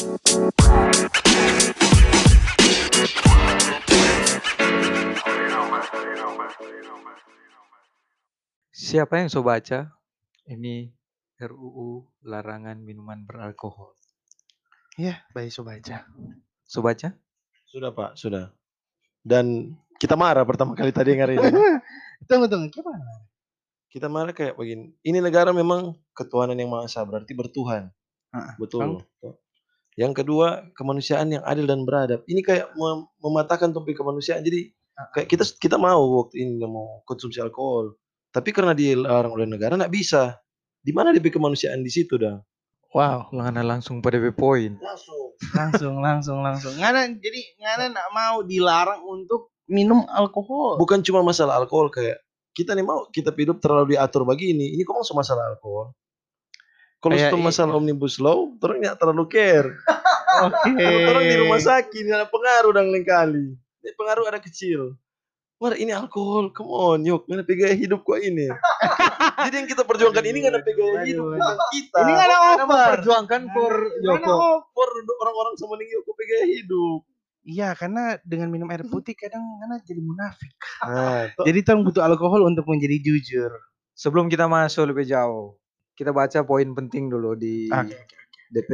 Siapa yang so baca? Ini RUU larangan minuman beralkohol. Ya, baik so baca. So baca? Sudah Pak, sudah. Dan kita marah pertama kali tadi dengar ini. tunggu, tunggu. Gimana? kita marah kayak begini. Ini negara memang ketuhanan yang maha esa, berarti bertuhan. Ah, Betul. Yang kedua, kemanusiaan yang adil dan beradab. Ini kayak mem- mematahkan topik kemanusiaan. Jadi kayak kita kita mau waktu ini mau konsumsi alkohol, tapi karena dilarang oleh negara nggak bisa. Di mana DP kemanusiaan di situ dah? Wow. Ngana langsung pada DP poin. Langsung. Langsung, langsung, langsung. Ngana, jadi Ngana nggak mau dilarang untuk minum alkohol. Bukan cuma masalah alkohol kayak kita nih mau kita hidup terlalu diatur begini. Ini kok masuk masalah alkohol? Kalau itu masalah omnibus law, terus nggak terlalu care. Oke. Kalau orang di rumah sakit, ada pengaruh dan lain kali. Ini pengaruh ada kecil. Wah ini alkohol, come on, yuk, mana gaya hidup gua ini. Jadi yang kita perjuangkan ini nggak ada gaya hidup, aduh. kita. Ini nggak ada over. Perjuangkan for Yoko. For orang-orang sama nih yuk, gaya hidup. Iya, karena dengan minum air putih kadang Ngana jadi munafik. Nah, toh, Jadi tong butuh alkohol untuk menjadi jujur. Sebelum kita masuk lebih jauh, kita baca poin penting dulu di Oke, DP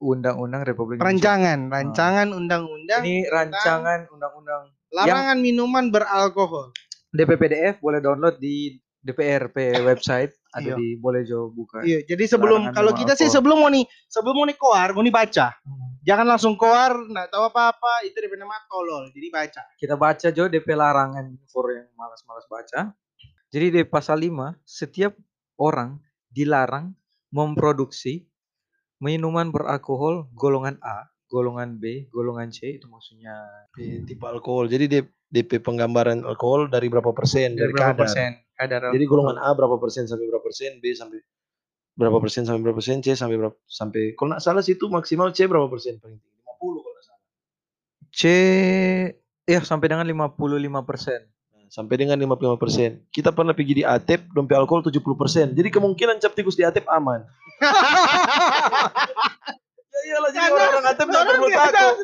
Undang-Undang Republik Indonesia. Rancangan, rancangan undang-undang Ini rancangan undang-undang larangan minuman beralkohol. DP PDF boleh download di DPRP website ada Iya. di boleh jo buka. Iya, jadi sebelum Larangan kalau kita sih alkohol. sebelum mau nih, sebelum mau nih koar, mau nih baca. Hmm. Jangan langsung koar, nggak tahu apa-apa, itu DP nama tolol. Jadi baca. Kita baca jo DP larangan for yang malas-malas baca. Jadi di pasal 5, setiap orang dilarang memproduksi minuman beralkohol golongan A, golongan B, golongan C itu maksudnya di tipe alkohol. Jadi DP, DP penggambaran alkohol dari berapa persen dari, berapa kadar. persen kadar Jadi golongan A berapa persen sampai berapa persen, B sampai berapa persen sampai berapa persen, C sampai berapa sampai kalau nggak salah sih itu maksimal C berapa persen paling tinggi 50 kalau nggak salah. C ya sampai dengan 55 persen. Sampai dengan 55 persen. Kita pernah pergi di Atep, dompet alkohol 70 persen. Jadi kemungkinan cap tikus di Atep aman. ya iyalah jadi orang-orang Atep nggak perlu takut.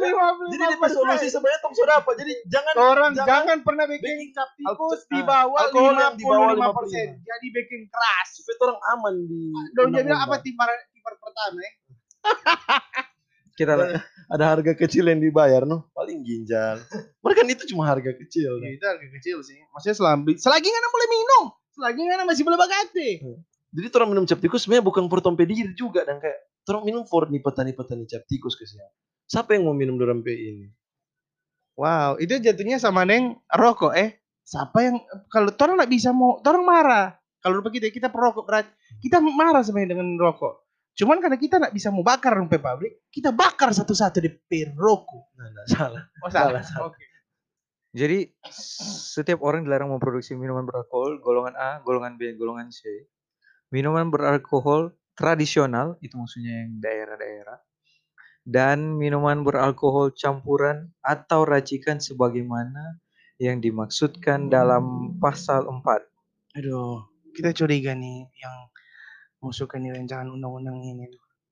Jadi solusi sebenarnya tong sudah apa? Jadi jangan Orang jangan- jangan, pernah bikin cap tikus di bawah alkohol yang di bawah 55 persen. Jadi bikin keras. supaya orang aman di Dong bilang apa tipar pertama ya? Kita ada harga kecil yang dibayar noh paling ginjal mereka itu cuma harga kecil Ya, nah. itu harga kecil sih. Maksudnya selagi selagi nggak boleh minum, selagi nggak masih boleh bagate. jadi orang minum cap tikus sebenarnya bukan for juga dan kayak orang minum for nih petani-petani cap tikus kesian siapa yang mau minum dalam P ini Wow, itu jatuhnya sama neng rokok eh. Siapa yang kalau orang nggak bisa mau, orang marah. Kalau kita kita perokok berat, kita marah sebenarnya dengan rokok. Cuman karena kita nggak bisa mau bakar rumpe pabrik, kita bakar satu-satu di perokok. nah, nah salah Oh Salah, salah. Oke. Jadi setiap orang dilarang memproduksi minuman beralkohol golongan A, golongan B, golongan C. Minuman beralkohol tradisional itu maksudnya yang daerah-daerah dan minuman beralkohol campuran atau racikan sebagaimana yang dimaksudkan dalam pasal 4. Aduh, kita curiga nih yang masukkan di rancangan undang-undang ini.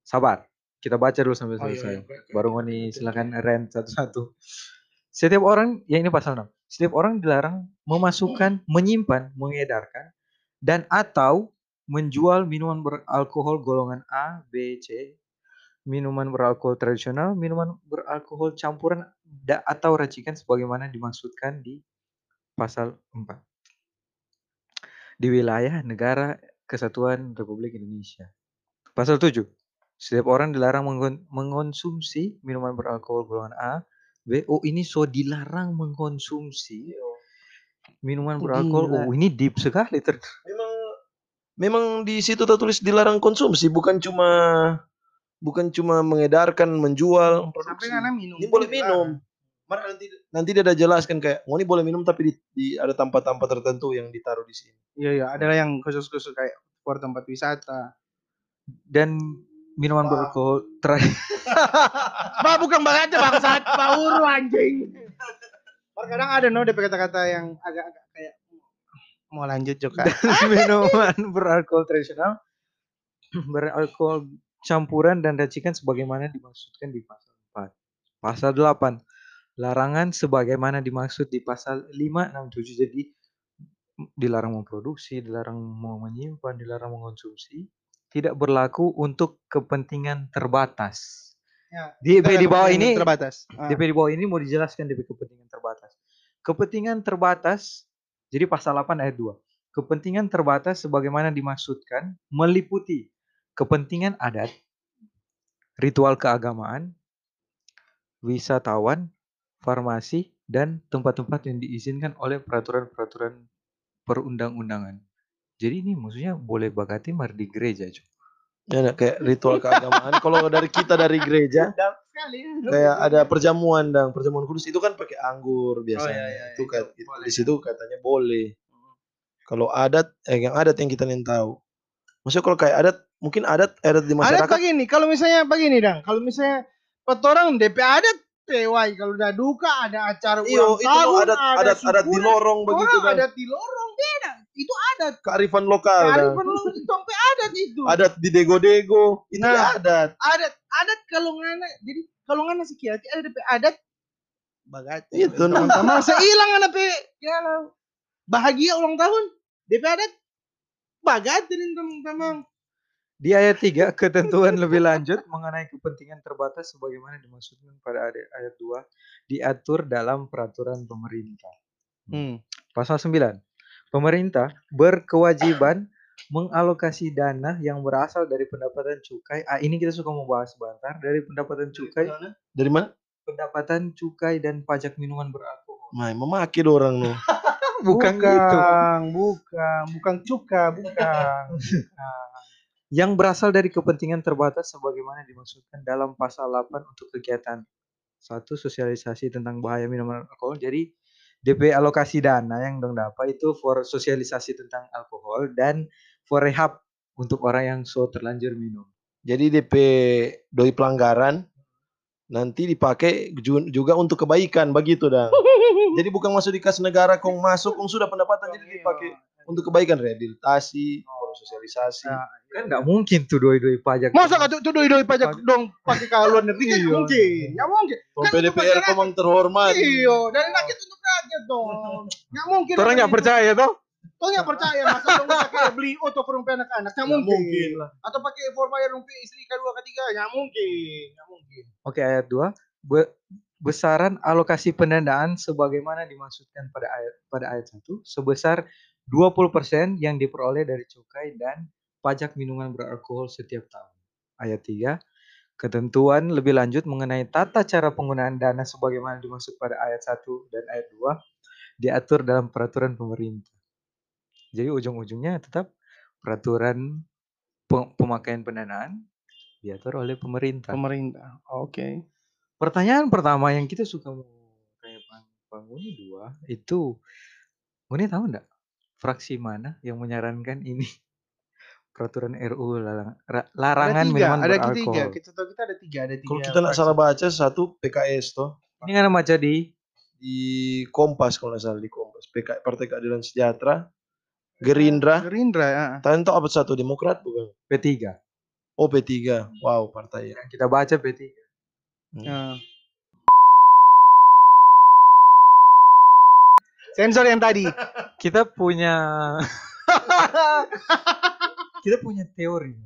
Sabar, kita baca dulu sampai Oh, iya, selesai. iya, oke. Baru mau nih silakan rent satu-satu. Setiap orang, ya ini pasal 6. Setiap orang dilarang memasukkan, menyimpan, mengedarkan dan atau menjual minuman beralkohol golongan A, B, C, minuman beralkohol tradisional, minuman beralkohol campuran atau racikan sebagaimana dimaksudkan di pasal 4. Di wilayah negara kesatuan Republik Indonesia. Pasal 7. Setiap orang dilarang mengon- mengonsumsi minuman beralkohol golongan A, B. Oh ini so dilarang mengkonsumsi minuman beralkohol. Oh ini deep sekali. Ter memang memang di situ tertulis dilarang konsumsi bukan cuma bukan cuma mengedarkan menjual Sampai minum. ini boleh minum Mari nanti nanti dia ada jelaskan kayak mau ini boleh minum tapi di, di- ada tempat-tempat tertentu yang ditaruh di sini Iya iya, ada yang khusus-khusus kayak keluar tempat wisata. dan minuman beralkohol terakhir. Bah bukan banget bangsat, bauru anjing. Kadang ada no DP kata-kata yang agak-agak kayak mau lanjut juga. minuman beralkohol tradisional beralkohol campuran dan racikan sebagaimana dimaksudkan di pasal 4. Pasal 8. Larangan sebagaimana dimaksud di pasal 5, 6, 7. Jadi dilarang memproduksi, dilarang mau menyimpan, dilarang mengkonsumsi, tidak berlaku untuk kepentingan terbatas. Ya, Di, Kita di bawah ini terbatas. Ah. DP di bawah ini mau dijelaskan DP kepentingan terbatas. Kepentingan terbatas, jadi pasal 8 ayat 2. Kepentingan terbatas sebagaimana dimaksudkan meliputi kepentingan adat, ritual keagamaan, wisatawan, farmasi, dan tempat-tempat yang diizinkan oleh peraturan-peraturan perundang-undangan. Jadi ini maksudnya boleh bagati mar di gereja, Cuk. Ya, nah, kayak ritual keagamaan. Kalau dari kita dari gereja, kayak ada perjamuan dan perjamuan kudus itu kan pakai anggur biasanya. iya, iya, itu itu kayak boleh. di situ katanya boleh. Kalau adat, eh yang adat yang kita nih tahu. Maksudnya kalau kayak adat, mungkin adat adat di Adat masyarakat. begini, kalau misalnya begini dang, kalau misalnya petorang DP adat tewai kalau udah duka ada acara Iyo, ulang itu tahun, loh adat adat adat di lorong begitu kan. adat di lorong beda. Itu adat. Kearifan lokal. Kearifan lu itu sampai adat itu. Adat di dego-dego, itu Nah. adat. Adat, adat kalau ngana, jadi kalau ngana sekiati ada adat bagat. Itu, nah. Teman-teman seilang ngana pe ya lah. bahagia ulang tahun. DP adat bagat ini teman-teman. Di ayat 3, ketentuan lebih lanjut mengenai kepentingan terbatas sebagaimana dimaksudkan pada ayat, ayat 2 diatur dalam peraturan pemerintah. Hmm. Pasal 9. Pemerintah berkewajiban mengalokasi dana yang berasal dari pendapatan cukai. Ah, ini kita suka mau bahas sebentar dari pendapatan cukai, Dari mana? pendapatan cukai dan pajak minuman beralkohol. Mai, memaki orang no. Bukan, gitu. bukan, bukan, bukan cuka, bukan. Yang berasal dari kepentingan terbatas sebagaimana dimaksudkan dalam pasal 8 untuk kegiatan satu sosialisasi tentang bahaya minuman alkohol. Jadi DP alokasi dana yang dong dapat itu for sosialisasi tentang alkohol dan for rehab untuk orang yang so terlanjur minum. Jadi DP doi pelanggaran nanti dipakai ju- juga untuk kebaikan begitu dah. Jadi bukan masuk di kas negara kong masuk kong sudah pendapatan jadi dipakai untuk kebaikan rehabilitasi, sosialisasi. Nah, Kan nggak mungkin tuh doi-doi pajak. Masa kata tuh doi doi pajak dong pakai ke luar negeri kan Iya. mungkin. Ya mungkin. Kan PDPR komang terhormat. Iya, dari rakyat untuk rakyat dong. Nggak mungkin. Orang nggak percaya toh? Tuh nggak percaya masa dong pakai beli auto for rumpi anak-anak. Nggak Nggak mungkin. mungkin lah. Atau pakai for bayar rumpi istri kedua ketiga. Nggak mungkin. Nggak mungkin. Oke ayat 2 Be- besaran alokasi pendanaan sebagaimana dimaksudkan pada ayat pada ayat 1 sebesar 20% yang diperoleh dari cukai dan pajak minuman beralkohol setiap tahun. Ayat 3 ketentuan lebih lanjut mengenai tata cara penggunaan dana sebagaimana dimaksud pada ayat 1 dan ayat 2 diatur dalam peraturan pemerintah. Jadi ujung-ujungnya tetap peraturan pe- pemakaian pendanaan diatur oleh pemerintah. Pemerintah. Oke. Pertanyaan pertama yang kita suka mau tanya Bang Uni dua itu Uni tahu enggak fraksi mana yang menyarankan ini peraturan RU larang- ra- larangan ada tiga, minuman ada beralkohol. tiga. Kita tahu kita ada tiga, ada tiga. Kalau kita nak fraksi. salah baca satu PKS toh Ini kan baca di di Kompas kalau nggak salah di Kompas PK Partai Keadilan Sejahtera Gerindra Gerindra ya. Tanya tahu apa satu Demokrat bukan P3. oh P3 wow partai ya Yang kita baca P3. Ya. Sensor yang tadi. Kita punya kita punya teori.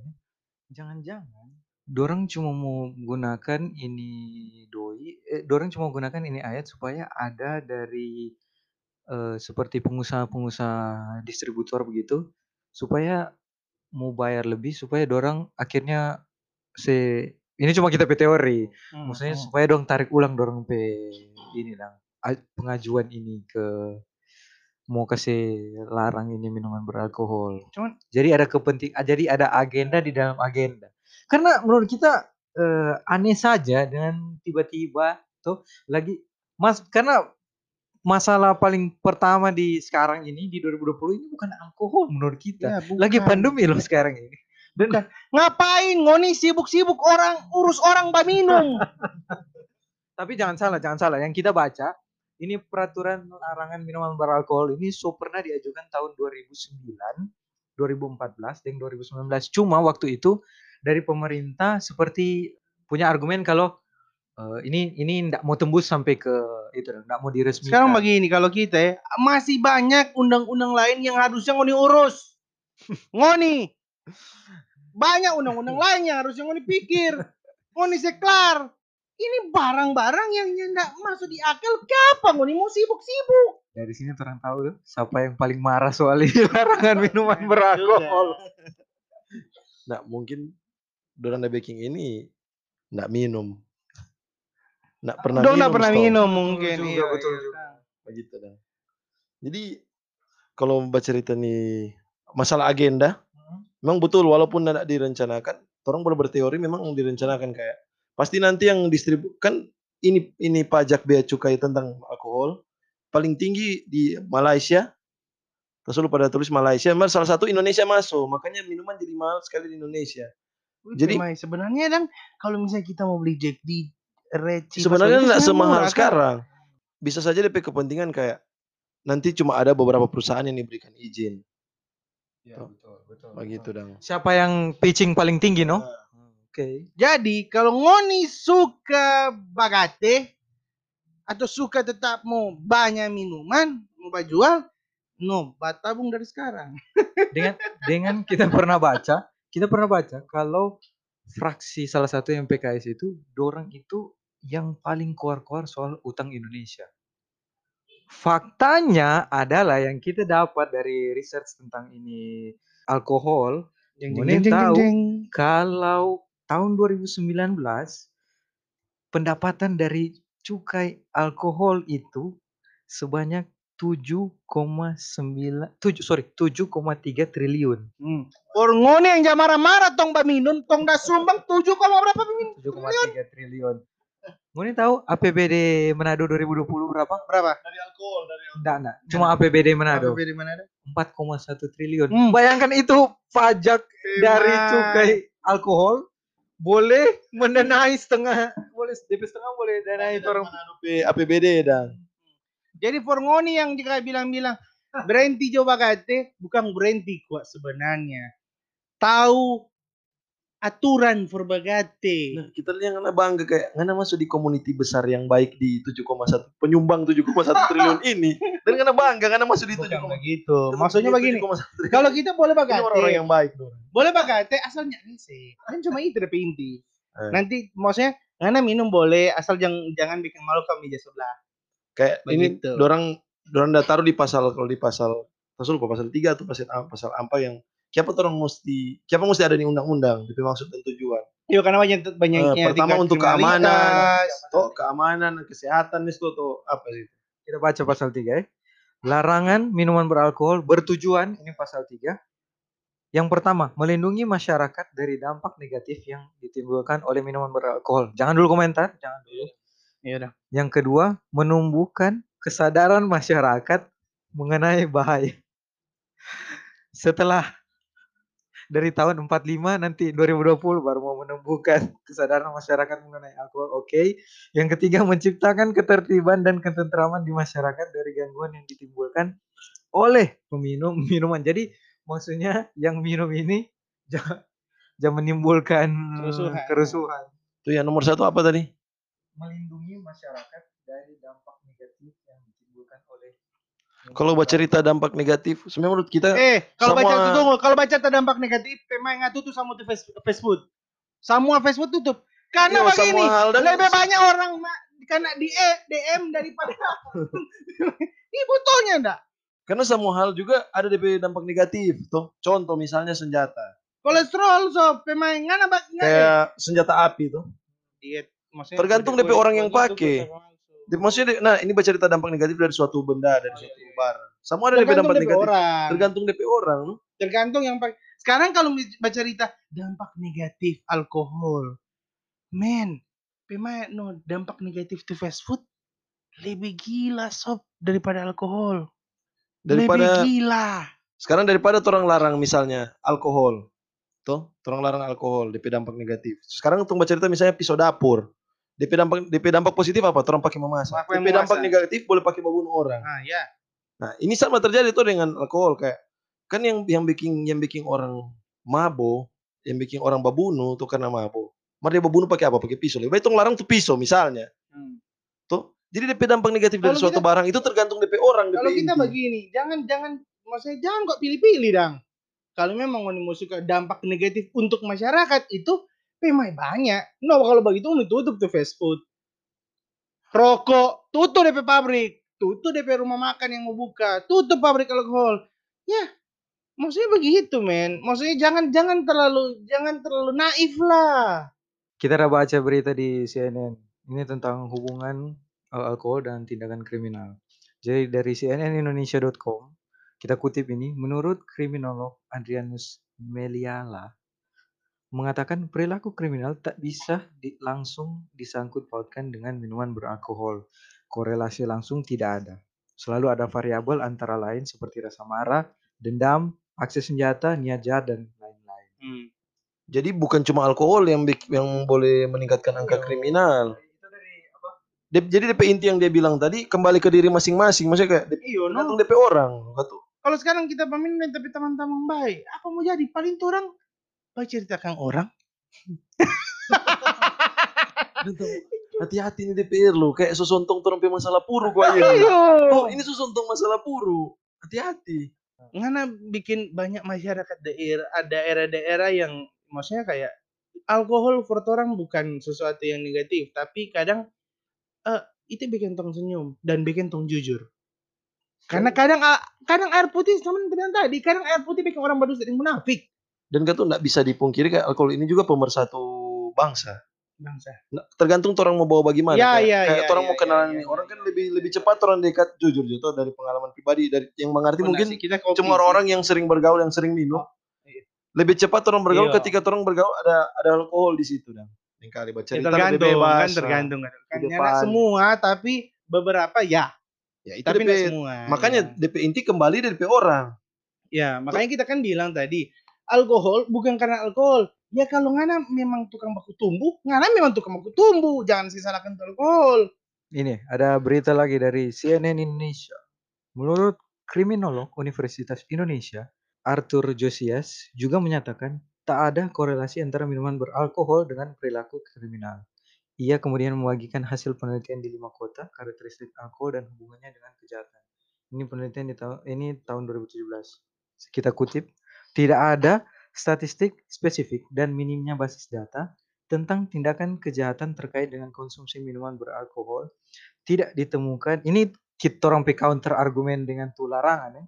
Jangan-jangan dorang cuma mau gunakan ini doi, eh, dorang cuma gunakan ini ayat supaya ada dari eh, seperti pengusaha-pengusaha distributor begitu, supaya mau bayar lebih supaya dorang akhirnya se ini cuma kita pe teori, Hmm, maksudnya hmm. supaya dong tarik ulang dorang pe ini lah a- pengajuan ini ke mau kasih larang ini minuman beralkohol. Cuman- jadi ada kepenting, jadi ada agenda di dalam agenda. Karena menurut kita eh, aneh saja dengan tiba-tiba tuh lagi mas karena masalah paling pertama di sekarang ini di 2020 ini bukan alkohol menurut kita. Ya, bukan. Lagi pandemi loh sekarang ini. Dan Ngapain ngoni sibuk-sibuk orang urus orang minum? tapi jangan salah, jangan salah. Yang kita baca ini peraturan larangan minuman beralkohol ini so pernah diajukan tahun 2009, 2014, dan 2019. Cuma waktu itu dari pemerintah seperti punya argumen kalau eh, ini ini ndak mau tembus sampai ke itu ndak mau diresmikan. Sekarang begini kalau kita ya, masih banyak undang-undang lain yang harusnya ngoni urus. ngoni. Banyak undang-undang lain yang harusnya ngoni pikir. Ngoni seklar. Ini barang-barang yang nggak masuk di akal kapan ngoni mau sibuk-sibuk. Dari sini orang tahu tuh siapa yang paling marah soal ini larangan minuman beralkohol. Nah, mungkin dorang da baking ini nggak minum. Nggak pernah Dong minum. nggak pernah minum mungkin. juga, iya, betul iya. juga. Begitu dah. Jadi kalau baca cerita nih masalah agenda, Hmm. memang betul walaupun tidak direncanakan, orang boleh berteori memang direncanakan kayak pasti nanti yang distribu kan ini ini pajak bea cukai tentang alkohol paling tinggi di Malaysia. Terus lu pada tulis Malaysia, memang salah satu Indonesia masuk, makanya minuman jadi mahal sekali di Indonesia. Jadi sebenarnya dan kalau misalnya kita mau beli Jack di Reci Sebenarnya nggak semahal murah, kan? sekarang. Bisa saja DP kepentingan kayak nanti cuma ada beberapa perusahaan yang diberikan izin. Ya, betul, betul. Begitu dong. Siapa yang pitching paling tinggi, no? Nah, Oke. Jadi kalau ngoni suka bagate atau suka tetap mau banyak minuman, mau jual, no, batabung dari sekarang. Dengan dengan kita pernah baca, kita pernah baca kalau fraksi salah satu yang PKS itu, dorang itu yang paling keluar-keluar soal utang Indonesia. Faktanya adalah yang kita dapat dari research tentang ini alkohol, Jeng, Ngoni tahu. kalau tahun 2019 pendapatan dari cukai alkohol itu sebanyak 7,9 7 sorry 7,3 triliun. Hmm. Or ngoni yang jangan marah-marah tong ba minum, tong dah sumbang tujuh koma berapa minum? 7,3 triliun. Ngoni tahu APBD Manado 2020 berapa? Berapa? Dari alkohol, dari Enggak, enggak. Cuma APBD Manado APBD mana ada? 4,1 triliun. Hmm. Bayangkan itu pajak dari Hebat. cukai alkohol boleh mendanai setengah. Boleh DP setengah boleh danai orang APBD dan. Jadi for ngoni yang jika bilang-bilang berhenti coba kate, bukan berhenti kuat sebenarnya. Tahu aturan for bagate. Nah, kita lihat ngana bangga kayak ngana masuk di community besar yang baik di 7,1 penyumbang 7,1 triliun ini dan ngana bangga ngana masuk di 7,1 Bukan begitu. Maksudnya begini, 7,1 triliun. kalau kita boleh Ini bagate, orang-orang yang baik dong. boleh bagate asalnya sih. Kan cuma itu deh inti. Eh. Nanti maksudnya ngana minum boleh asal jangan jangan bikin malu ke meja sebelah. Kayak ini Begitu. dorang dorang udah taruh di pasal kalau di pasal terus lupa pasal 3 atau pasal pasal apa yang siapa orang mesti siapa mesti ada di undang-undang itu maksud dan tujuan. Iya karena banyak banyaknya Eh, pertama tingkat untuk keamanan, toh keamanan, kesehatan itu tuh apa sih? kita baca pasal 3 ya. Larangan minuman beralkohol bertujuan ini pasal 3. Yang pertama, melindungi masyarakat dari dampak negatif yang ditimbulkan oleh minuman beralkohol. Jangan dulu komentar, jangan dulu. Iya udah. Yang kedua, menumbuhkan kesadaran masyarakat mengenai bahaya. Setelah dari tahun 45 nanti 2020 baru mau menumbuhkan kesadaran masyarakat mengenai alkohol. Oke. Yang ketiga, menciptakan ketertiban dan ketentraman di masyarakat dari gangguan yang ditimbulkan oleh peminum minuman. Jadi maksudnya yang minum ini jangan, jangan menimbulkan Kerusuhan. kerusuhan. Tuh yang nomor satu apa tadi? Melindungi masyarakat dari dampak negatif yang ditimbulkan oleh Kalau baca cerita dampak negatif, sebenarnya menurut kita Eh, kalau baca Semua- tunggu, kalau baca terdampak negatif, pemain nggak tutup sama tuh fast, food. Semua fast food tutup. Karena Iya, begini, lebih banyak orang karena di E, DM daripada ini butuhnya enggak. karena semua hal juga ada DP dampak negatif, tuh. Contoh misalnya senjata, Kolesterol so pemain nggak kayak senjata api tuh. Diet maksudnya Tergantung DP orang yang pakai. Maksudnya, nah ini baca cerita dampak negatif dari suatu benda, dari suatu barang. Semua ada dampak DP negatif. orang. Tergantung DP orang. Tergantung yang. Sekarang kalau baca cerita dampak negatif alkohol, men, pemain no dampak negatif to fast food lebih gila sob daripada alkohol. Daripada lebih gila. sekarang daripada orang larang misalnya alkohol, tuh, orang larang alkohol, DP dampak negatif. Sekarang untuk baca cerita misalnya pisau dapur, DP dampak DP dampak positif apa? Orang pakai memasak. DP dampak memasak. negatif boleh pakai membunuh orang. Nah, ya. Nah, ini sama terjadi tuh dengan alkohol kayak kan yang yang bikin yang bikin orang mabok yang bikin orang babunuh tuh karena mabuk. Mari dia babunuh pakai apa? Pakai pisau. Lebih baik tong larang tuh pisau misalnya. Hmm. Tuh. Jadi DP dampak negatif dari Kalau suatu kita- barang itu tergantung DP orang. Kalau DP kita inti. begini, jangan jangan maksudnya jangan kok pilih-pilih dang. Kalau memang mau suka dampak negatif untuk masyarakat itu memang banyak. No kalau begitu mau tutup tuh fast food. Rokok, tutup DP pabrik, tutup DP rumah makan yang mau buka, tutup pabrik alkohol. Ya, maksudnya begitu men. Maksudnya jangan jangan terlalu jangan terlalu naif lah. Kita udah baca berita di CNN. Ini tentang hubungan uh, alkohol dan tindakan kriminal. Jadi dari cnnindonesia.com kita kutip ini, menurut kriminolog Adrianus Meliala mengatakan perilaku kriminal tak bisa di- langsung disangkut pautkan dengan minuman beralkohol. Korelasi langsung tidak ada. Selalu ada variabel antara lain seperti rasa marah, dendam, akses senjata, niat jahat dan lain-lain. Jadi bukan cuma alkohol yang yang boleh meningkatkan angka kriminal. Dep- jadi DP inti yang dia bilang tadi kembali ke diri masing-masing. Maksudnya kayak DP, Iyo, no. DP orang. Kalau sekarang kita pemimpin tapi teman-teman baik, apa mau jadi? Paling tuh orang baik ceritakan orang. Hati-hati nih DPR lo. Kayak susontong turun masalah puru gua. Iyo. Oh ini susontong masalah puru. Hati-hati. Ngana bikin banyak masyarakat daerah daerah-daerah yang maksudnya kayak alkohol for orang bukan sesuatu yang negatif, tapi kadang eh itu bikin tong senyum dan bikin tong jujur. Karena kadang a- kadang air putih sama yang bilang tadi, kadang air putih bikin orang berdosa dan munafik. Dan kan tuh nggak bisa dipungkiri kayak alkohol ini juga pemersatu bangsa. Bangsa. Nah, tergantung orang mau bawa bagaimana. Ya, kayak, ya, kayak ya, orang ya, mau kenalan ya, ya, orang ya. kan lebih lebih cepat orang dekat jujur gitu dari pengalaman pribadi dari yang mengerti mungkin kita kopi cuma orang-orang yang sering bergaul yang sering minum. iya. Lebih cepat orang bergaul Iya. ketika orang bergaul ada ada alkohol di situ dan yang kali baca Ya, cerita lebih tergantung, bebas. kan tergantung kan. Kan Di nyana depan. semua tapi beberapa ya, Ya, itu tapi DP, semua. makanya ya. DP inti kembali dari DP orang. Ya, makanya kita kan bilang tadi, alkohol bukan karena alkohol. Ya kalau ngana memang tukang baku tumbuh, ngana memang tukang baku tumbuh. Jangan sih salahkan alkohol. Ini ada berita lagi dari CNN Indonesia. Menurut kriminolog Universitas Indonesia, Arthur Josias juga menyatakan tak ada korelasi antara minuman beralkohol dengan perilaku kriminal. Ia kemudian membagikan hasil penelitian di lima kota, karakteristik alkohol dan hubungannya dengan kejahatan. Ini penelitian di tahun ini tahun 2017. Kita kutip, tidak ada statistik spesifik dan minimnya basis data tentang tindakan kejahatan terkait dengan konsumsi minuman beralkohol tidak ditemukan ini kita orang counter argumen dengan tu larangan ya.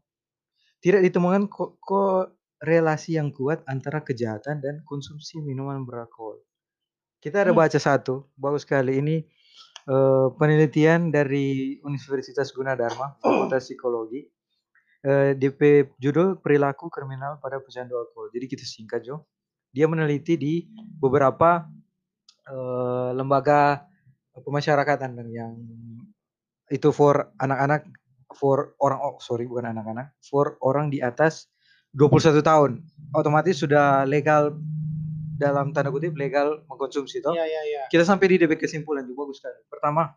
Tidak ditemukan ko- korelasi yang kuat antara kejahatan dan konsumsi minuman beralkohol. Kita ada Hmm. baca satu, bagus sekali ini eh, penelitian dari Universitas Gunadarma, Fakultas Psikologi. Eh, DP judul perilaku kriminal pada pecandu alkohol. Jadi kita singkat Jo. Dia meneliti di beberapa eh, lembaga pemasyarakatan dan yang itu for anak-anak for orang oh sorry bukan anak-anak for orang di atas 21 tahun otomatis sudah legal dalam tanda kutip legal mengkonsumsi toh Iya, iya, iya. kita sampai di DP kesimpulan juga bagus sekali pertama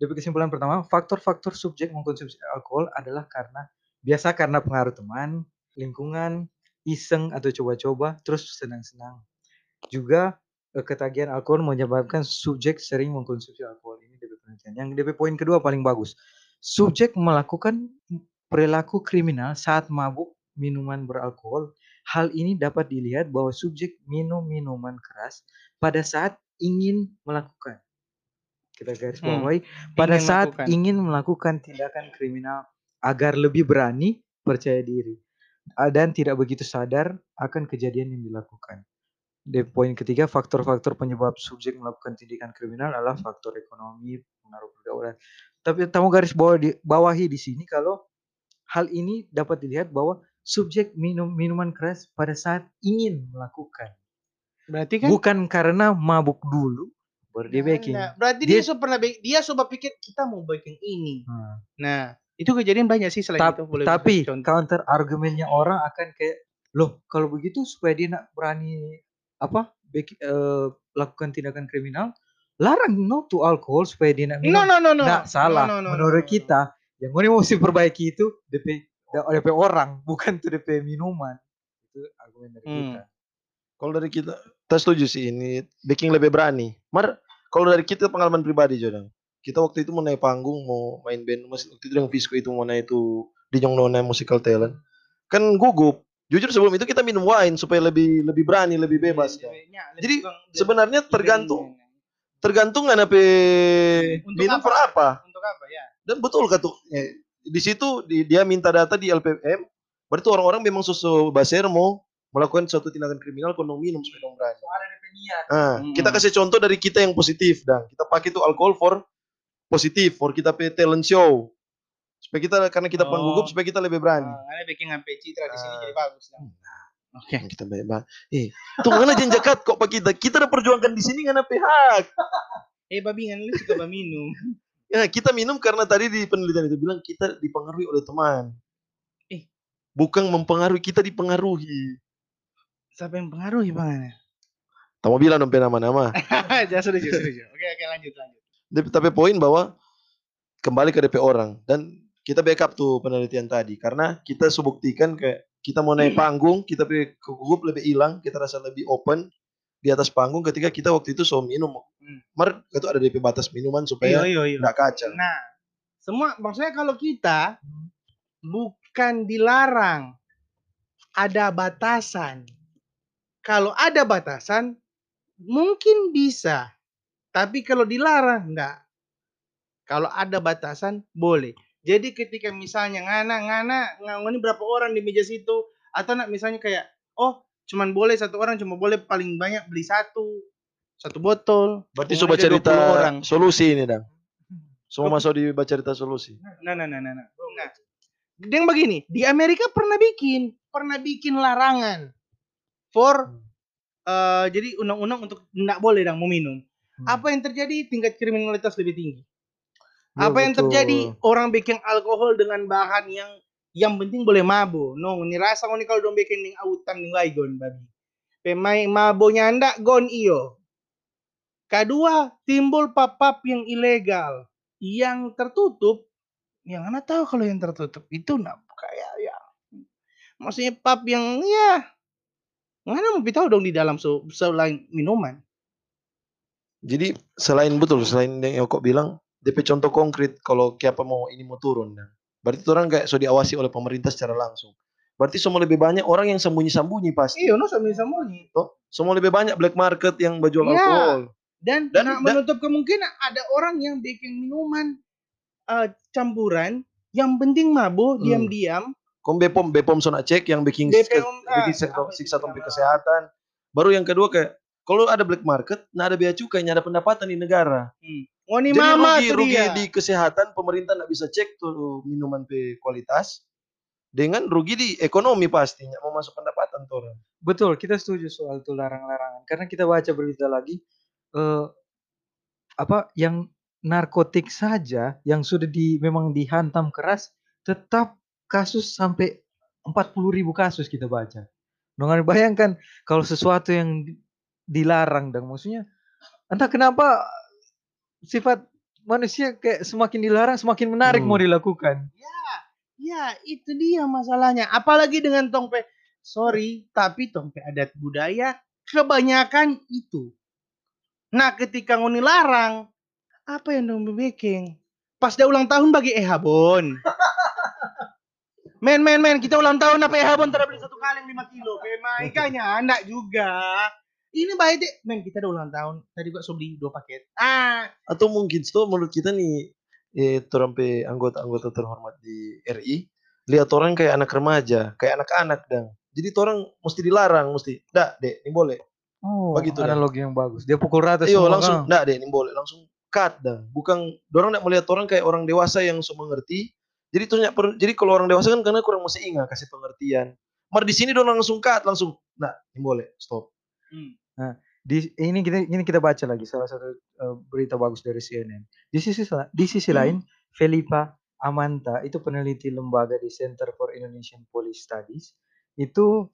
DP kesimpulan pertama faktor-faktor subjek mengkonsumsi alkohol adalah karena biasa karena pengaruh teman lingkungan iseng atau coba-coba terus senang-senang. Juga eh, ketagihan alkohol menyebabkan subjek sering mengkonsumsi alkohol ini DP penelitian. Yang DP poin kedua paling bagus subjek melakukan perilaku kriminal saat mabuk minuman beralkohol. Hal ini dapat dilihat bahwa subjek minum minuman keras pada saat ingin melakukan kita garis Hmm, bawahi pada ingin saat melakukan. ingin melakukan tindakan kriminal agar lebih berani percaya diri dan tidak begitu sadar akan kejadian yang dilakukan. Di poin ketiga, faktor-faktor penyebab subjek melakukan tindakan kriminal adalah faktor ekonomi, pengaruh pergaulan. Tapi kamu garis bawah di, bawahi di sini kalau hal ini dapat dilihat bahwa subjek minum minuman keras pada saat ingin melakukan, Berarti kan bukan karena mabuk dulu baru dia Nggak, baking. nggak. Berarti dia, Dia- so pernah dia coba pikir kita mau baking ini. Nah. Nah, itu kejadian banyak sih selain Tap- itu boleh tapi counter argumennya orang akan kayak loh kalau begitu supaya dia nak berani apa beki- eh, lakukan tindakan kriminal larang no to alkohol supaya dia nak minum No, no, no, no. Nggak, salah No, no, no, menurut no, no. kita yang ini mesti perbaiki itu DP DP orang bukan tuh DP minuman itu argumen dari Hmm. kita Kalau dari kita, kita setuju sih ini Baking lebih berani. Mar, kalau dari kita pengalaman pribadi Jodang. Kita waktu itu mau naik panggung, mau main band, masih waktu itu dengan Visco itu mau naik itu di Nona Musical Talent. Kan gugup. Jujur sebelum itu kita minum wine supaya lebih lebih berani, lebih bebas. Dang. Jadi, Sebenarnya tergantung tergantung nggak nape minum apa? per apa. untuk apa ya? Dan betul kata eh, di situ di- dia minta data di LPM, berarti orang-orang memang susu baser mau melakukan suatu tindakan kriminal kalau minum supaya dong berani. Ada DP niat. Nah, Mm-mm. kita kasih contoh dari kita yang positif dan kita pakai itu alkohol for positif for kita pe talent show. Supaya kita karena kita Oh. panggugup supaya kita lebih berani. Nah, karena bikin sampai citra di sini Ah. jadi bagus. Nah. Oke. Yang Kita baik banget. Eh, tuh mana jenjakat kok pak kita? Kita udah perjuangkan di sini nggak pihak. Eh babi kan lu suka minum. Ya, kita minum karena tadi di penelitian itu bilang kita dipengaruhi oleh teman. Eh. Bukan mempengaruhi, kita dipengaruhi. Siapa yang pengaruhi bang? Tak mau bilang dong nama-nama. Jangan sudah sudah. Oke oke lanjut lanjut. Tapi- Tapi poin bahwa kembali ke DP orang dan kita backup tuh penelitian tadi karena kita subuktikan kayak kita mau naik panggung kita pe kegugup lebih hilang kita rasa lebih open di atas panggung ketika kita waktu itu so minum Hmm. mer itu ada DP batas minuman supaya Iya iya iya. nggak kacau Nah, semua maksudnya kalau kita bukan dilarang, ada batasan. Kalau ada batasan, mungkin bisa. Tapi kalau dilarang, enggak. Kalau ada batasan, boleh. Jadi ketika misalnya ngana, ngana, ini berapa orang di meja situ, atau nak misalnya kayak, oh cuman boleh satu orang, cuma boleh paling banyak beli satu, satu botol. berarti coba ada 20 cerita orang. solusi ini dang semua masuk di baca cerita solusi Nah, nah, nah, nah, nah. nah. Yang begini, di Amerika pernah bikin, pernah bikin larangan for eh, jadi undang-undang untuk tidak boleh dong meminum. Hmm. Apa yang terjadi? Tingkat kriminalitas lebih tinggi. Ya, Apa yang betul. terjadi? Orang bikin alkohol dengan bahan yang yang penting boleh mabo. No, ni rasa ni kalau dong bikin ning autan ning gon babi. Pemain mabonya anda gon iyo. Kedua, timbul papap yang ilegal, yang tertutup. Yang anda tahu kalau yang tertutup itu enggak kayak ya. Maksudnya pub yang ya Mana mau tahu dong di dalam selain minuman. jadi selain betul selain yang kok bilang DP contoh konkret kalau kayak apa mau ini mau turun Dang. berarti orang kayak so diawasi oleh pemerintah secara langsung berarti semua lebih banyak orang yang sembunyi-sembunyi pasti Iya, no sambil sembunyi. Toh, semua lebih banyak black market yang berjual Iya. alkohol. Dan, Dan- nah, dan- menutup kemungkinan ada orang yang bikin minuman eh, campuran yang penting mabuk Hmm. diam-diam Kom Bepom Bepom sona cek yang bikin ah, bikin siksa, topik kesehatan. Baru yang kedua kayak kalau ada black market, nah ada bea cukai, ada pendapatan di negara. Wani Jadi mama rugi rugi di kesehatan pemerintah nggak bisa cek tuh minuman pe kualitas dengan rugi di ekonomi pastinya mau masuk pendapatan tuh. Betul, kita setuju soal itu larang-larangan. Karena kita baca berita lagi, eh, apa yang narkotik saja yang sudah di memang dihantam keras, tetap kasus sampai 40 ribu kasus kita baca. Dengan bayangkan kalau sesuatu yang di- dilarang dan maksudnya entah kenapa sifat manusia kayak semakin dilarang semakin menarik Hmm. mau dilakukan. Ya, itu dia masalahnya. Apalagi dengan tongpe. Sorry, tapi tongpe adat budaya kebanyakan itu. Nah, ketika ngoni larang, apa yang dong bikin? Pas dia ulang tahun bagi eh habon. Men, men, men, kita ulang tahun apa eh habon tidak beli satu kali yang 5 kilo. Pemaikanya anak juga. Ini baik deh. Men, kita udah ulang tahun. Tadi gua so beli dua paket. Ah, Atau mungkin itu menurut kita nih eh orang pe anggota-anggota terhormat di RI lihat orang kayak anak remaja, kayak anak-anak dang. Jadi orang mesti dilarang, mesti, dah dek, ini boleh. Oh, Begitu, analogi yang bagus. Dia pukul rata Iya semua langsung, dah dek, ini boleh, langsung cut dah. Bukan, orang nak melihat orang kayak orang dewasa yang so mengerti. Jadi per- jadi kalau orang dewasa kan karena kurang masih ingat kasih pengertian. Mar di sini dong langsung cut, langsung, nah ini boleh, stop. di ini kita ini kita baca lagi salah satu eh, berita bagus dari CNN. Di sisi di sisi lain, Felipa Amanta itu peneliti lembaga di Center for Indonesian Police Studies itu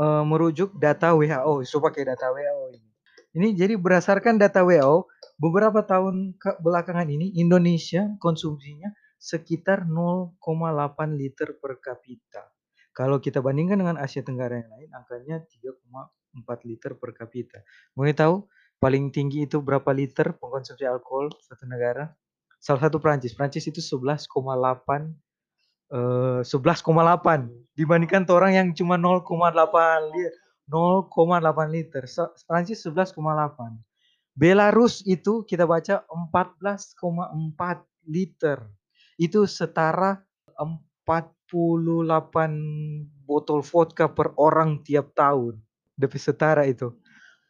eh, merujuk data WHO, so pakai data WHO ini. Ini jadi berdasarkan data WHO beberapa tahun ke belakangan ini Indonesia konsumsinya sekitar 0,8 liter per kapita. Kalau kita bandingkan dengan Asia Tenggara yang lain angkanya 3,4 4 liter per kapita. Mau tahu paling tinggi itu berapa liter pengkonsumsi alkohol satu negara? Salah satu Prancis. Prancis itu 11,8 eh 11,8 dibandingkan orang yang cuma 0,8 liter. 0,8 liter. Prancis 11,8. Belarus itu kita baca 14,4 liter. Itu setara 48 botol vodka per orang tiap tahun. Lebih setara itu.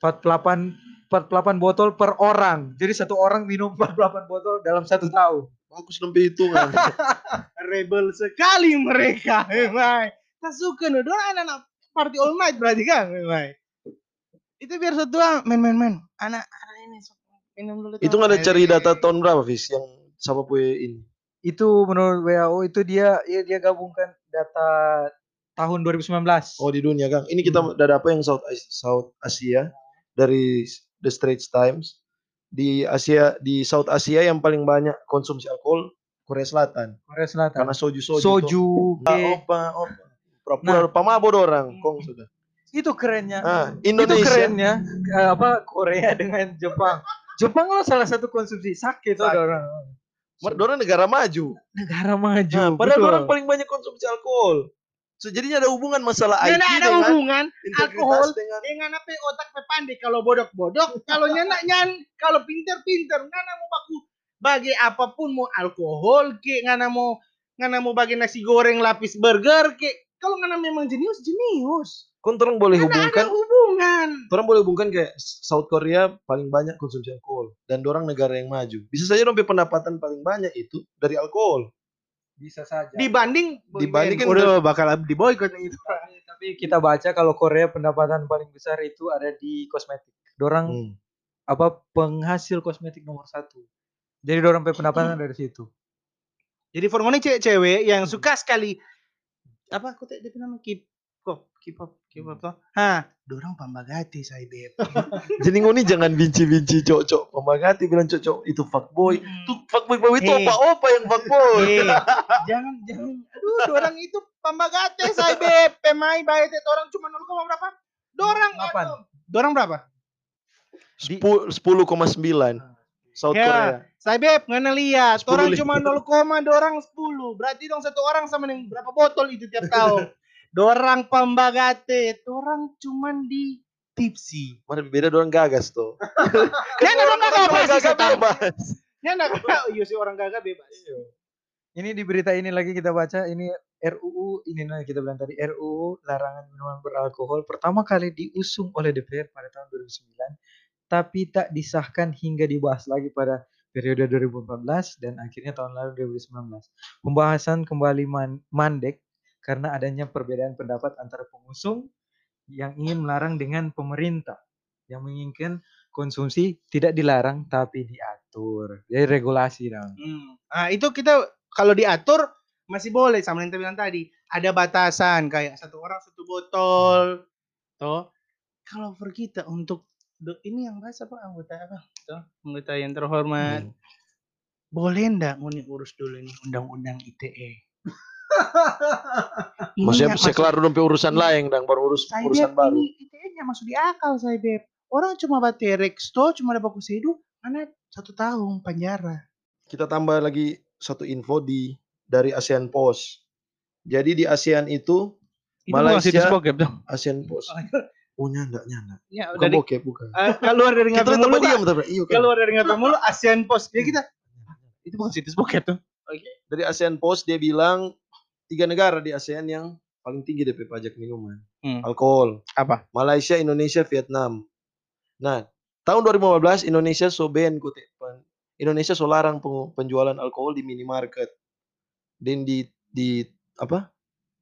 48 48 botol per orang. Jadi satu orang minum 48 botol dalam satu tahun. Bagus nembe hitungan. Rebel sekali mereka, memang. Tak suka no, dorang anak-anak party all night berarti kan, memang. Itu biar satu men. Anak anak ini minum dulu. itu nggak ada cari data tahun berapa, Fis? Yang sama punya ini. Itu menurut WHO itu dia ya, dia gabungkan data tahun 2019. Oh di dunia Kang. Ini kita Hmm. ada apa yang South South Asia dari The Straits Times. Di Asia di South Asia yang paling banyak konsumsi alkohol Korea Selatan. Korea Selatan. Karena soju soju. Soju. Opa, opa. Pura-pura pamabod orang, kong sudah. itu kerennya. Ah, Itu Indonesia. kerennya eh, apa Korea dengan Jepang. Jepang lo salah satu konsumsi sake itu ada orang. Dorang negara maju. Negara maju. Nah, padahal betul. orang paling banyak konsumsi alkohol. So, jadinya ada hubungan masalah IQ ada dengan hubungan alkohol dengan dengan apa otak pe pandai kalau bodok-bodok, kalau nyanak nyan, kalau pinter-pinter, ngana mau baku bagi apa pun mau alkohol ke, ngana mau ngana mau bagi nasi goreng lapis burger ke, kalau ngana memang jenius jenius. Kon orang boleh ada hubungkan hubungan. orang boleh hubungkan kayak South Korea paling banyak konsumsi alkohol dan dorang negara yang maju. Bisa saja dong pendapatan paling banyak itu dari alkohol. bisa saja. Dibanding Dibandingkan udah bakal di boykot itu. tapi, tapi kita baca kalau Korea pendapatan paling besar itu ada di kosmetik. Dorang Hmm. apa penghasil kosmetik nomor satu. Jadi dorang punya pendapatan dari situ. Jadi formulanya cewek-cewek yang suka sekali apa aku tadi nama keep kok up keep up toh. Hah, dorang pambagati saya beb. Jadi ngoni jangan binci-binci cocok. Pemagati bilang cocok itu fuckboy. Tuh fuckboy boy itu Eh. opa-opa yang fuckboy. Eh, jangan jangan. Aduh, dorang itu pambagati saya beb. Pemai teh orang cuma 0, berapa? Dorang Delapan. aduh. Dorang berapa? Di- Sepu- 10,9 South Ya. Korea. Saya beb ngana lihat, 10 orang cuma 0, dorang 10. Berarti dong satu orang sama dengan berapa botol itu tiap tahun. dorang pambagate, dorang cuman di tipsy. Mana beda dorang gagas tuh. Ya apa sih gagas bebas. Ya enggak oh, iya sih orang gagah bebas. Ini di berita ini lagi kita baca ini RUU ini nah kita bilang tadi RUU larangan minuman beralkohol pertama kali diusung oleh DPR pada tahun 2009 tapi tak disahkan hingga dibahas lagi pada periode 2014 dan akhirnya tahun lalu 2019. Pembahasan kembali man- mandek karena adanya perbedaan pendapat antara pengusung yang ingin melarang dengan pemerintah yang menginginkan konsumsi tidak dilarang tapi diatur. Jadi regulasi dong. Hmm. Nah, itu kita kalau diatur masih boleh sama yang kita bilang tadi. Ada batasan kayak satu orang satu botol. Toh. Kalau for kita untuk ini yang bahas apa anggota apa? Toh, anggota yang terhormat. Hmm. Boleh ndak nguni urus dulu nih undang-undang ITE? Maksudnya nggak saya kelar dulu urusan lain dan baru urus saya urusan beb, baru. ini ITE-nya masuk di akal saya beb. Orang cuma baterai sto cuma ada baku sedu, mana satu tahun penjara. Kita tambah lagi satu info di dari ASEAN Post. Jadi di ASEAN itu Itu Malaysia- bokep dong. ASEAN Post. Oh nyanda nyanda. Ya, Bukan dari bokep bukan. eh, keluar dari ngatur mulu, diam. Iya kan. keluar dari ngatur mulu ASEAN Post. Jadi kita itu bukan situs bokep tuh. Dari ASEAN Post dia bilang tiga negara di ASEAN yang paling tinggi DP pajak minuman. Hmm. Alkohol. Apa? Malaysia, Indonesia, Vietnam. Nah, tahun 2015 Indonesia so ban Indonesia so larang penjualan alkohol di minimarket. Dan di di apa?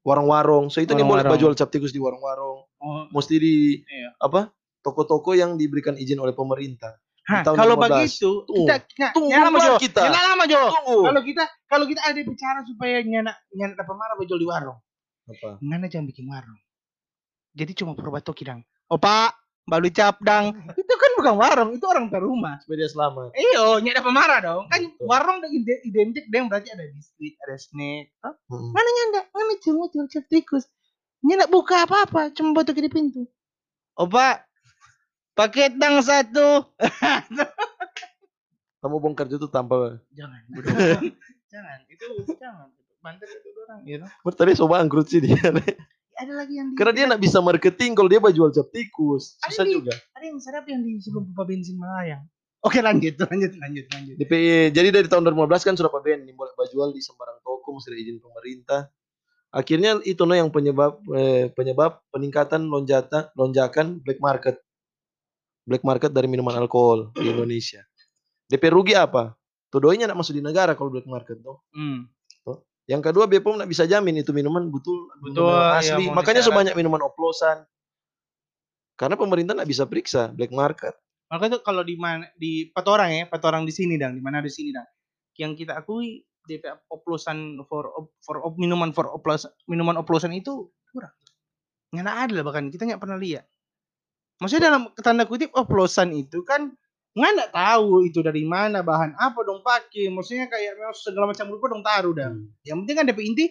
Warung-warung. So itu nih boleh Warung-warung. jual cap tikus di warung-warung. Oh, Mesti di Iya. apa? Toko-toko yang diberikan izin oleh pemerintah. Hah, kalau 15. begitu kita nggak- Tunggu nyala Jo. kita. Nyala lama Jo. Kalau kita kalau kita ada bicara supaya nyana nyana dapat marah bejol di warung. Apa? Ngana jangan bikin warung. Jadi cuma perbatoki dang. Oh Pak, balu cap dang. itu kan bukan warung, itu orang per rumah. Supaya dia selamat. Iyo, nyada pemarah dong. Kan Betul. warung identik dengan berarti ada biskuit, ada snack. Hah? Mm. Mana nyanda? Mana cuma cuma tikus. Nyanda buka apa-apa, cuma batuk di pintu. Opa, paket dang satu. Kamu bongkar itu tanpa Jangan. jangan. Itu jangan. Banter itu orang, you know. Menurut tadi so bangkrut sih dia. Ada lagi yang di Karena dia nggak bisa marketing kalau dia mau jual cap tikus. Ada Susah di- juga. ada yang sedap yang di sebelum pumpa bensin melayang. Oke lanjut, lanjut, lanjut, lanjut. DPI. Jadi dari tahun 2015 kan sudah paben ini boleh jual di sembarang toko mesti ada izin pemerintah. Akhirnya itu no yang penyebab eh, penyebab peningkatan lonjata lonjakan black market. Black market dari minuman alkohol di Indonesia. DP rugi apa? Tudoinya nak masuk di negara kalau black market tuh. Hmm. Yang kedua BPOM nggak bisa jamin itu minuman betul, Betul, minuman iya, asli. mau Makanya sebanyak minuman oplosan. Karena pemerintah nggak bisa periksa black market. Maka itu kalau di mana di empat orang ya, empat orang di sini dang, di mana di sini dang. Yang kita akui DP oplosan for op- for op- minuman for oplos minuman oplosan itu kurang. Nggak ada lah bahkan kita nggak pernah lihat. Maksudnya dalam tanda kutip oplosan itu kan nggak tahu itu dari mana bahan apa dong pakai. Maksudnya kayak segala macam rupa dong taruh dah. Yang penting kan DP inti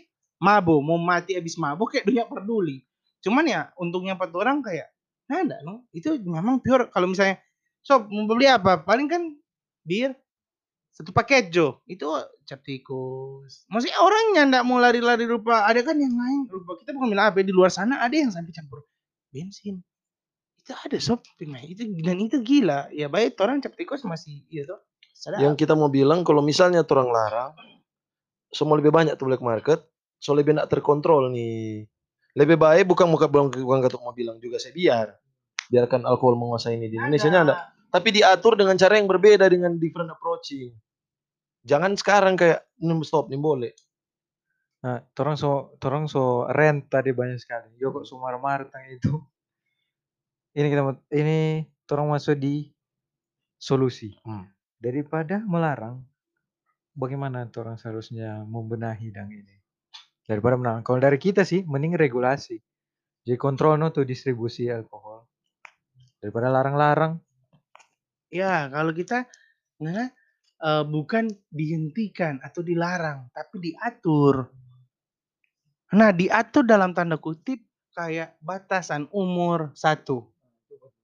mabo mau mati abis mabuk kayak dunia peduli. Cuman ya untungnya empat orang kayak nah enggak no. Itu memang pure. Kalau misalnya sob mau beli apa? Paling kan bir satu paket jo. Itu cap tikus. Maksudnya orangnya enggak mau lari-lari rupa. Ada kan yang lain rupa kita bukan bilang apa di luar sana ada yang sampai campur bensin itu ada sob Nah, itu dan itu gila ya baik orang cap tikus masih iya toh sadar Yang kita mau bilang kalau misalnya orang larang, semua lebih banyak tuh black market, so lebih nak terkontrol nih. Lebih baik bukan muka bukan bukan ketuk mau bilang juga saya biar biarkan alkohol menguasai ini di Indonesia nya ada. Tapi diatur dengan cara yang berbeda dengan different approaching. Jangan sekarang kayak "Hmm, stop nih boleh. Nah, torang so torang so rent tadi banyak sekali. Yo kok so marah-marah tentang itu. Ini kita mau- ini torang masuk di solusi. Hmm. Daripada melarang, bagaimana torang seharusnya membenahi dang ini? Daripada melarang. Kalau dari kita sih, mending regulasi. Jadi kontrol no tuh distribusi alkohol. Daripada larang-larang, Ya, kalau kita nah, eh, bukan dihentikan atau dilarang, tapi diatur. Nah, diatur dalam tanda kutip kayak batasan umur satu,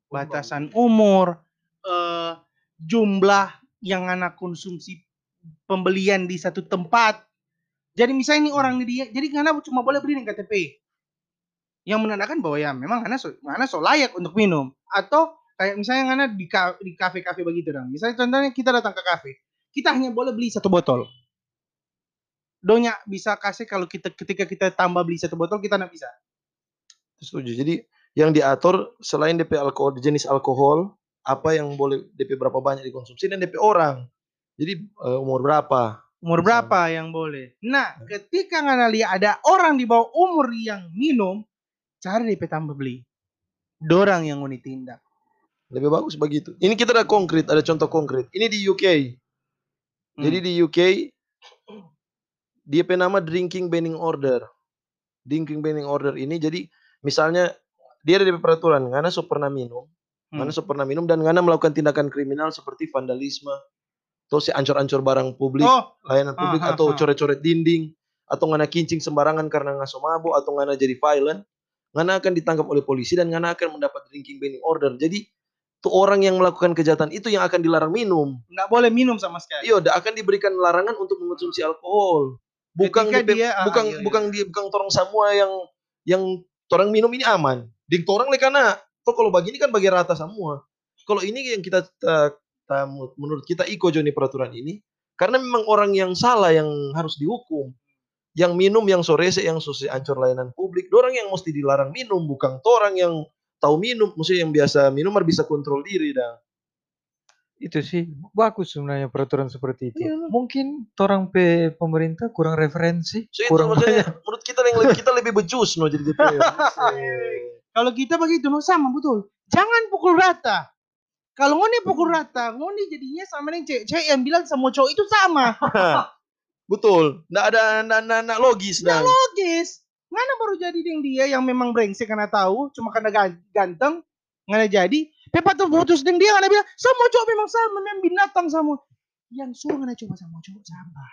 batasan umur, eh, jumlah yang anak konsumsi pembelian di satu tempat. Jadi misalnya ini orang ini dia, jadi karena cuma boleh beli di KTP. Yang menandakan bahwa ya memang Anda so, Anda so layak untuk minum atau kayak misalnya Anda di ka- di kafe-kafe begitu dong. Misalnya contohnya kita datang ke kafe, kita hanya boleh beli satu botol. Donya bisa kasih kalau kita ketika kita tambah beli satu botol kita nggak bisa. Setuju. Jadi yang diatur selain DP alkohol jenis alkohol, apa yang boleh DP berapa banyak dikonsumsi dan DP orang. Jadi eh, umur berapa? Umur Misalnya. berapa yang boleh? Nah, ketika Anda lihat ada orang di bawah umur yang minum, cari DP tambah beli. Dorang yang mau ditindak. Lebih bagus begitu. Ini kita ada konkret, ada contoh konkret. Ini di UK. Jadi di UK dia nama drinking banning order. Drinking banning order ini jadi misalnya dia ada di peraturan, ngana so pernah minum, Hmm. ngana so pernah minum dan ngana melakukan tindakan kriminal seperti vandalisme, atau si ancur-ancur barang publik, Oh, layanan publik ah, atau ah. coret-coret dinding, atau ngana kincing sembarangan karena ngaso mabuk atau ngana jadi violent, ngana akan ditangkap oleh polisi dan ngana akan mendapat drinking banning order. Jadi tuh orang yang melakukan kejahatan itu yang akan dilarang minum. nggak boleh minum sama sekali. Iya, akan diberikan larangan untuk mengonsumsi alkohol. Bukan Ketika dia- ah, bukan iya, iya. bukan dia bukan torang semua yang yang torang minum ini aman. Ding torang le karena toh kalau begini kan bagi rata semua. Kalau ini yang kita ta- ta- menurut kita iko Joni peraturan ini karena memang orang yang salah yang harus dihukum. Yang minum, yang sorese, yang sosial ancur layanan publik, dorang yang mesti dilarang minum, bukan torang yang tahu minum, maksudnya yang biasa minum harus bisa kontrol diri dah. itu sih bagus sebenarnya peraturan seperti itu. Iya. Mungkin torang pe pemerintah kurang referensi, So itu kurang maksudnya banyak. menurut kita yang lebih kita lebih becus no jadi DPR. Kalau kita begitu, no sama betul. Jangan pukul rata. Kalau ngoni pukul rata, ngoni jadinya sama dengan cewek-cewek yang bilang semua cowok itu sama. Betul. Nggak ada nggak, nggak, nggak logis Nggak logis. Ngana baru jadi dengan dia yang memang brengsek karena tahu, cuma karena gan- ganteng, ngana jadi. Pepa tuh putus dengan dia, ngana bilang, semua cowok memang sama, memang binatang sama. Yang suruh ngana coba sama cowok siapa?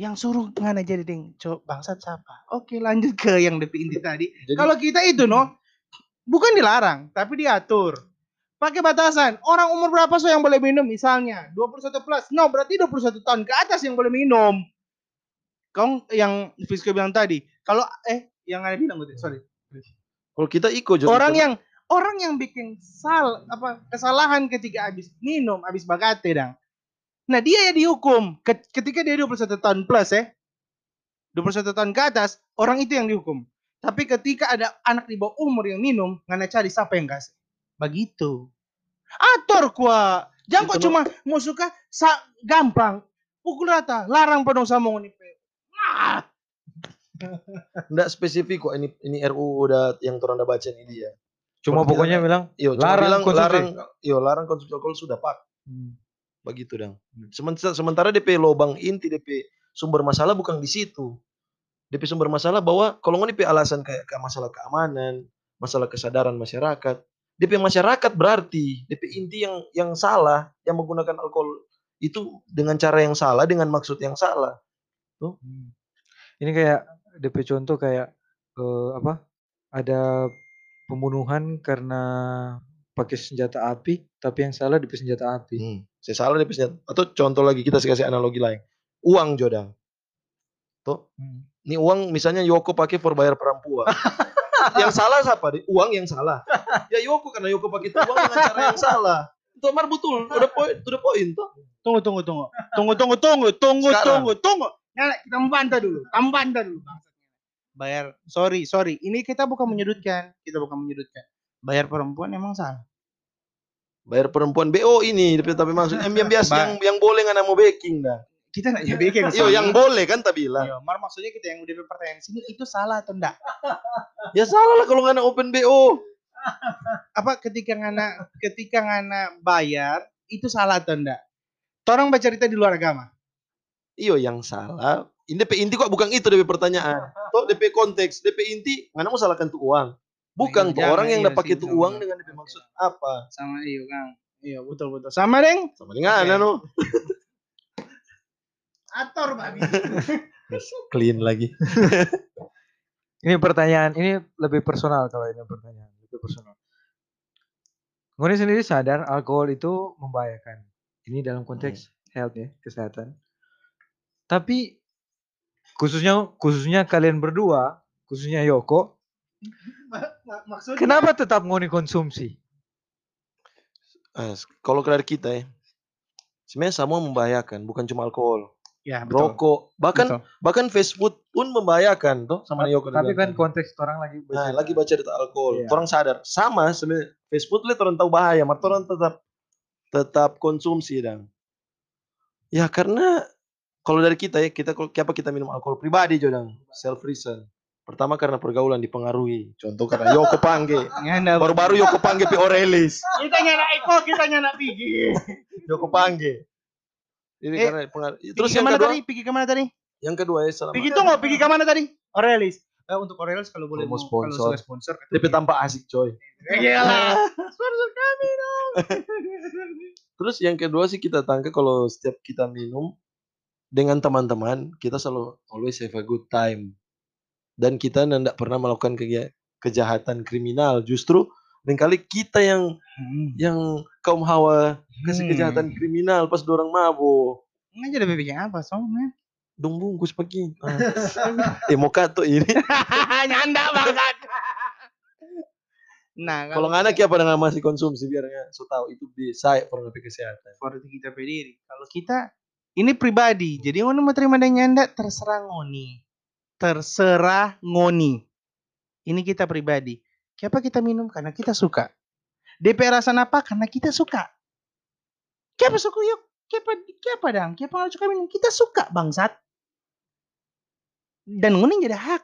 Yang suruh ngana jadi dengan cowok bangsat siapa? Oke lanjut ke yang DP inti tadi. Jadi Kalau kita itu no, Bukan dilarang, tapi diatur. Pakai batasan. Orang umur berapa so yang boleh minum misalnya? 21 plus. No, berarti 21 tahun ke atas yang boleh minum. Kau yang Fisko bilang tadi, kalau eh yang ada bilang gitu, sorry. Kalau kita ikut Orang yang orang yang bikin sal apa kesalahan ketika habis minum, habis bagate dang. Nah, dia ya dihukum Ket- ketika dia 21 tahun plus ya. 21 tahun ke atas, orang itu yang dihukum. Tapi ketika ada anak di bawah umur yang minum, ngana cari siapa yang kasih. Begitu. Atur kuah. Jangan kok cuma mau suka sa gampang. Pukul rata, larang pedong sama pe. Nah, Enggak spesifik kok ini ini RUU udah yang orang udah baca ini dia. Cuma pokoknya bilang- Iya, cuma Larang bilang konsumsi. larang iya larang konsumsi alkohol sudah pak. Begitu dong. Sementara sementara DP lobang inti DP sumber masalah bukan di situ. DP sumber masalah bahwa kalau ngoni DP alasan kayak kayak masalah keamanan, masalah kesadaran masyarakat. DP masyarakat berarti DP inti yang yang salah yang menggunakan alkohol itu dengan cara yang salah dengan maksud yang salah. Hmm. Ini kayak DP contoh kayak eh, apa? Ada pembunuhan karena pakai senjata api, tapi yang salah DP senjata api. Hmm. Saya salah DP senjata. Atau contoh lagi kita kasih analogi lain. Uang jodang. Tuh, Hmm. ini uang misalnya Yoko pakai for bayar perempuan. yang salah siapa? Di- Uang yang salah. Ya Yoko karena Yoko pakai uang dengan cara yang salah. Itu Amar betul. Udah poin, udah poin tuh. Tunggu, tunggu, tunggu. Tunggu, tunggu, tunggu, tunggu, Sekarang. tunggu, tunggu. Nah, kita membantah dulu. Kita membantah dulu. Bayar, sorry, sorry. Ini kita bukan menyudutkan. Kita bukan menyudutkan. Bayar perempuan emang salah. Bayar perempuan BO ini, tapi tapi maksudnya yang biasa yang yang boleh nggak mau baking dah. Kita nggak jadi bikin. Yo yang boleh kan tak bilang. Iya, Mar maksudnya kita yang udah pertanyaan sini itu salah atau enggak? Ya salah lah kalau nggak open BO. Apa ketika ngana ketika ngana bayar itu salah atau enggak? Baca cerita di luar agama. Iyo yang salah. Ini DP inti kok bukan itu DP pertanyaan. Toh DP konteks, DP inti mana mau salahkan tuh uang. Bukan Iya, tuh orang yang iya tuh sama. uang dengan DP maksud apa? Sama iyo Kang. Iya, betul betul. Sama, Deng. Sama dengan Oke. anu. Ator, babi. Clean lagi. Ini pertanyaan, ini lebih personal kalau ini pertanyaan, lebih personal. Ngoni sendiri sadar alkohol itu membahayakan. Ini dalam konteks health ya, kesehatan. Tapi khususnya khususnya kalian berdua, khususnya Yoko, Maksudnya kenapa tetap ngoni konsumsi? Ah, kalau dari kita ya, sebenarnya semua membahayakan, bukan cuma alkohol, Ya, betul. rokok, bahkan Betul. bahkan fast food pun membahayakan, toh sama Yoko. Tapi kan konteks orang lagi nah, bercerita. lagi baca cerita alkohol, Iya. orang sadar sama sebenarnya fast food lihat orang tahu bahaya, tapi orang tetap tetap konsumsi dan ya karena kalau dari kita ya kita kenapa kita minum alkohol pribadi jodang self reason pertama karena pergaulan dipengaruhi contoh karena Yoko Pangge baru-baru Yoko Pangge Pi Orelis kita nyana Eko, kita nyana Pigi. Yoko Pangge ini Eh, karena pengaruh terus yang ke mana kedua tadi? Pigi ke mana tadi? yang kedua ya selama Pigi tunggu, Pigi ke mana tadi? Orelis. Eh, untuk Orelis kalau boleh Mau sponsor. kalau sponsor. DP tanpa asik coy Ya iyalah. Sponsor kami dong. Terus yang kedua sih kita tangkap kalau setiap kita minum dengan teman-teman kita selalu always have a good time dan kita tidak pernah melakukan kejahatan kriminal justru kali kita yang Hmm. yang kaum hawa kasih Hmm. kejahatan kriminal pas dorang mabuk Nggak jadi bikin apa soalnya? dong bungkus pagi ah. eh mau kato ini Nyanda banget. Nah, kalau nggak ada apa dengan masih konsumsi biar nggak so tahu itu bisa ya pernah kesehatan seperti kita berdiri. Kalau kita ini pribadi, jadi ngoni mau terima dan nyanda terserah ngoni. Terserah ngoni. Ini kita pribadi. Kenapa kita minum? Karena kita suka. DP rasa apa? Karena kita suka. Kenapa suka yuk? Kenapa, kenapa dang? Kenapa nggak suka minum? Kita suka bangsat. Dan ngoni jadi hak.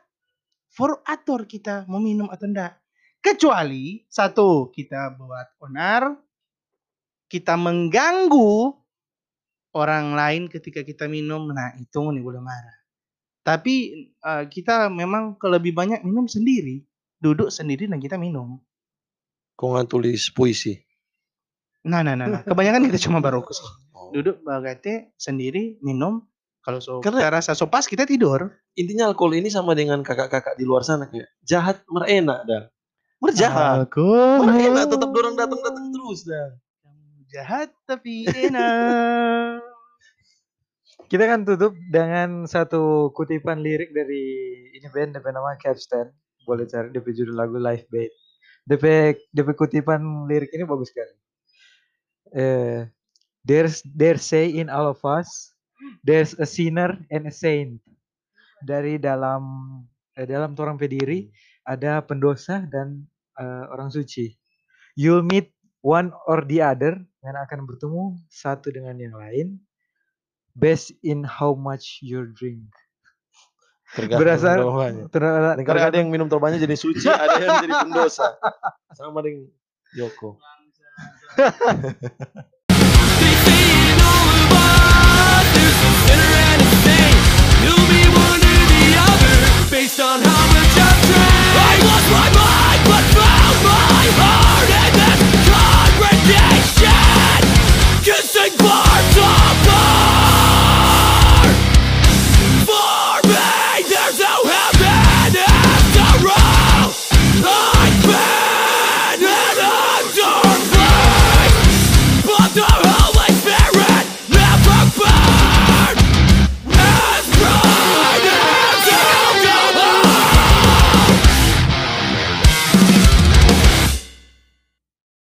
For atur kita mau minum atau enggak. Kecuali satu kita buat onar, kita mengganggu orang lain ketika kita minum, nah itu nih boleh marah. Tapi eh, kita memang lebih banyak minum sendiri, duduk sendiri dan kita minum. kau nggak tulis puisi Nah, nah, nah, nah. kebanyakan kita cuma baroku sih. Oh. Duduk bagate sendiri minum. Kalau so, Karena- kita rasa so pas kita tidur. intinya alkohol ini sama dengan kakak-kakak di luar sana kayak jahat merenak dah Berjahat. Alkohol. Mana enak tetap dorang datang-datang terus dah. Jahat tapi enak. Kita kan tutup dengan satu kutipan lirik dari ini band DP nama Capstan. Boleh cari DP judul lagu Live Bait. DP kutipan lirik ini bagus sekali. Eh, there's there say in all of us there's a sinner and a saint. Dari dalam eh, dalam orang pediri ada pendosa dan eh, orang suci. You'll meet one or the other dan akan bertemu satu dengan yang lain based in how much you drink. Tergantung Berasa, tergantung. Karena ada yang minum terlalu banyak jadi suci, ada yang jadi pendosa. Sama dengan Yoko. Cause I'm part of